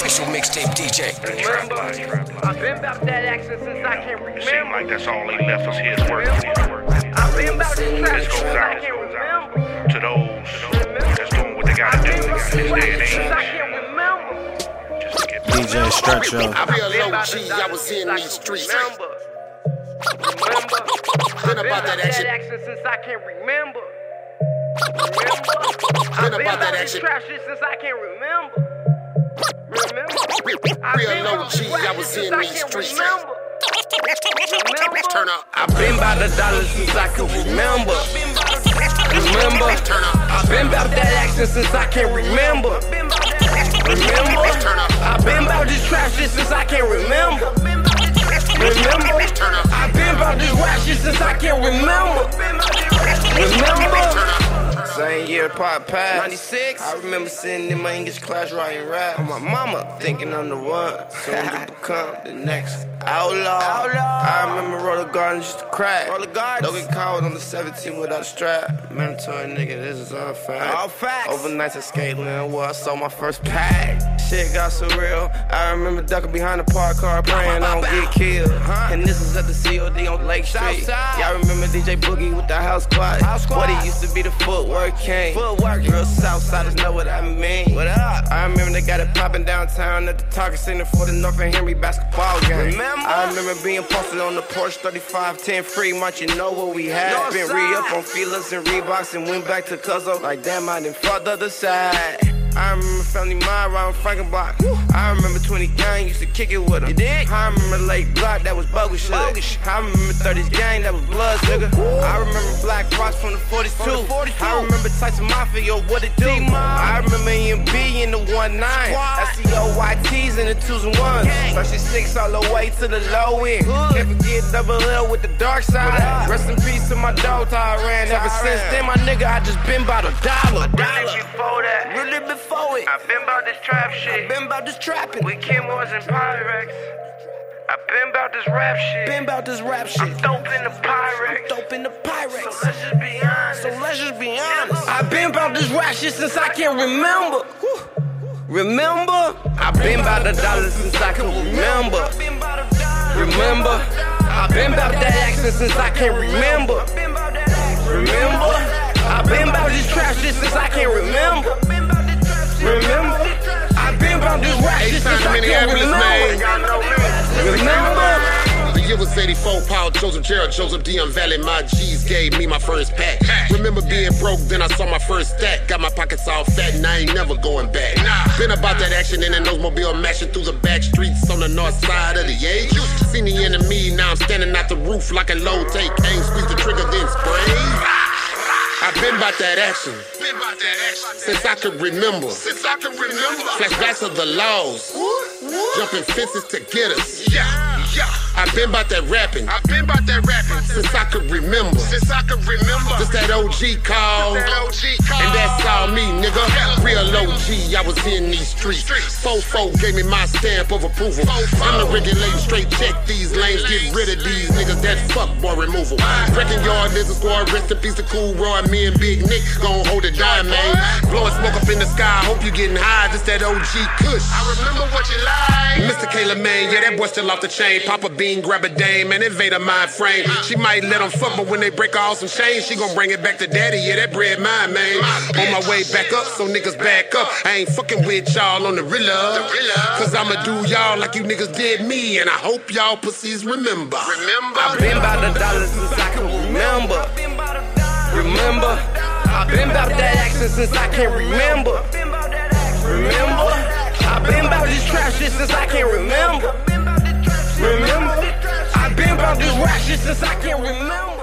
Official mixtape DJ. I've been about that action since I can remember. Seem like that's all they left us here is work. I've been about this trap This since goes I out can remember. to those that's doing what they gotta I've do been in about this this day and trap since I age. can remember. Just to get DJ Stretch Yo. I be a low about G, the I dollars was in these streets. Remember. Remember. Been I've about that action. since I can remember. Remember. Been I've been about that action. trap shit since I can remember. Remember. I've Real been low about G, this rap I was shit in since these streets. remember. Turn up. I've been by the dollars since I can remember. Remember? Turn up. I've been about that action since I can remember. Remember? Turn up. I've been about this trap shit since I can remember. Remember? Turn up. I've been about this rap shit since I can remember. Remember? Same year pop past 96 I remember sitting in my English class writing rap. On. My mama thinking I'm the one. Soon to become the next outlaw, I remember roller gardens used to crack. Roller gardens Don't get caught on the 17 without a strap Mandatory nigga, this is all fact. All facts. Overnights at Skateland where I saw my first pack Shit got surreal I remember ducking behind the park car praying I don't get killed. And this is at the COD on Lake Street. Y'all remember DJ Boogie with the house squad What it used to be the footwork king Footwork. Real Southsiders know what I mean. What up? I remember they got it popping downtown at the Target Center for the North and Henry basketball game. Remember? I remember being posted on the porch 35 10 free month, you know what we had. Been re-up on Feelers and Reeboks and went back to Cuzzo. Like damn I done fucked the other side I remember Family Mind around Frankenblock. I remember 20 Gang used to kick it with them. You did? I remember Lake Block, that was bogus shit. I remember 30s Gang, that was Bloods, nigga. I remember Black Rocks from the 42. I remember Tyson Mafia, yo, what it do? I remember EMB in the 1 9. SCOYTs in the 2s and 1s. Especially 6 all the way to the low end. Can't forget double L with the dark side. Rest in peace to my dog, Tyran. Ever since then, my nigga, I just been about a dollar. Really before that, Really before I've been about this trap shit. Been about this trapping. We Kimwas and Pyrex. I've been about this rap shit. Been about this rap shit. I'm dope in the Pyrex. Dope in the Pyrex. So let's just be honest. So let's just be honest. I've been about this rap shit since I can remember. Remember? I've been about the dollars since I can remember. Remember? I've been about that action since I can remember. Remember? I've been about this trap shit since I can. Remember? Rap shit since I can remember. The year was 84, Paul Joseph, Gerald Joseph, Dion Valley. My G's gave me my first pack. Remember being broke, then I saw my first stack. Got my pockets all fat, and I ain't never going back. Been about that action in an Oldsmobile mashing through the back streets on the north side of the age. Seen the enemy, now I'm standing at the roof like a low take. Aim, squeeze the trigger, then spray. About that action. Been about that action. Since I can remember. Since I could remember. Flashbacks of the laws. Jumping fences to get us. Yeah, yeah. I've been about that rapping. I've been about that rapping. Since I could remember. Since I could remember. This that OG call. That OG call. And that's all me, nigga. Real OG, I was in these streets. Fofo gave me my stamp of approval. I'm the regulating straight check these lanes. Get rid of these niggas that fuck boy removal. Wrecking yard, niggas squad, rest in peace to Cool Roy. Me and Big Nick gon' hold it down, man. Blowing smoke up in the sky, hope you getting high. This that OG Kush. I remember what you like. Mr. Kayla, man, yeah, that boy still off the chain. Papa Bean, grab a dame, and invade her mind frame. She might let him fuck, but when they break all some chains, she gon' bring it back to daddy. Yeah, that bread mine, man. On my way back up, so niggas back up. I ain't fucking with y'all on the real Cause I'ma do y'all like you niggas did me, and I hope y'all pussies remember. Remember? I've been the action since I can remember. Remember? I've been about this trap shit since I can remember. Remember? I've been about this rap shit since I can remember.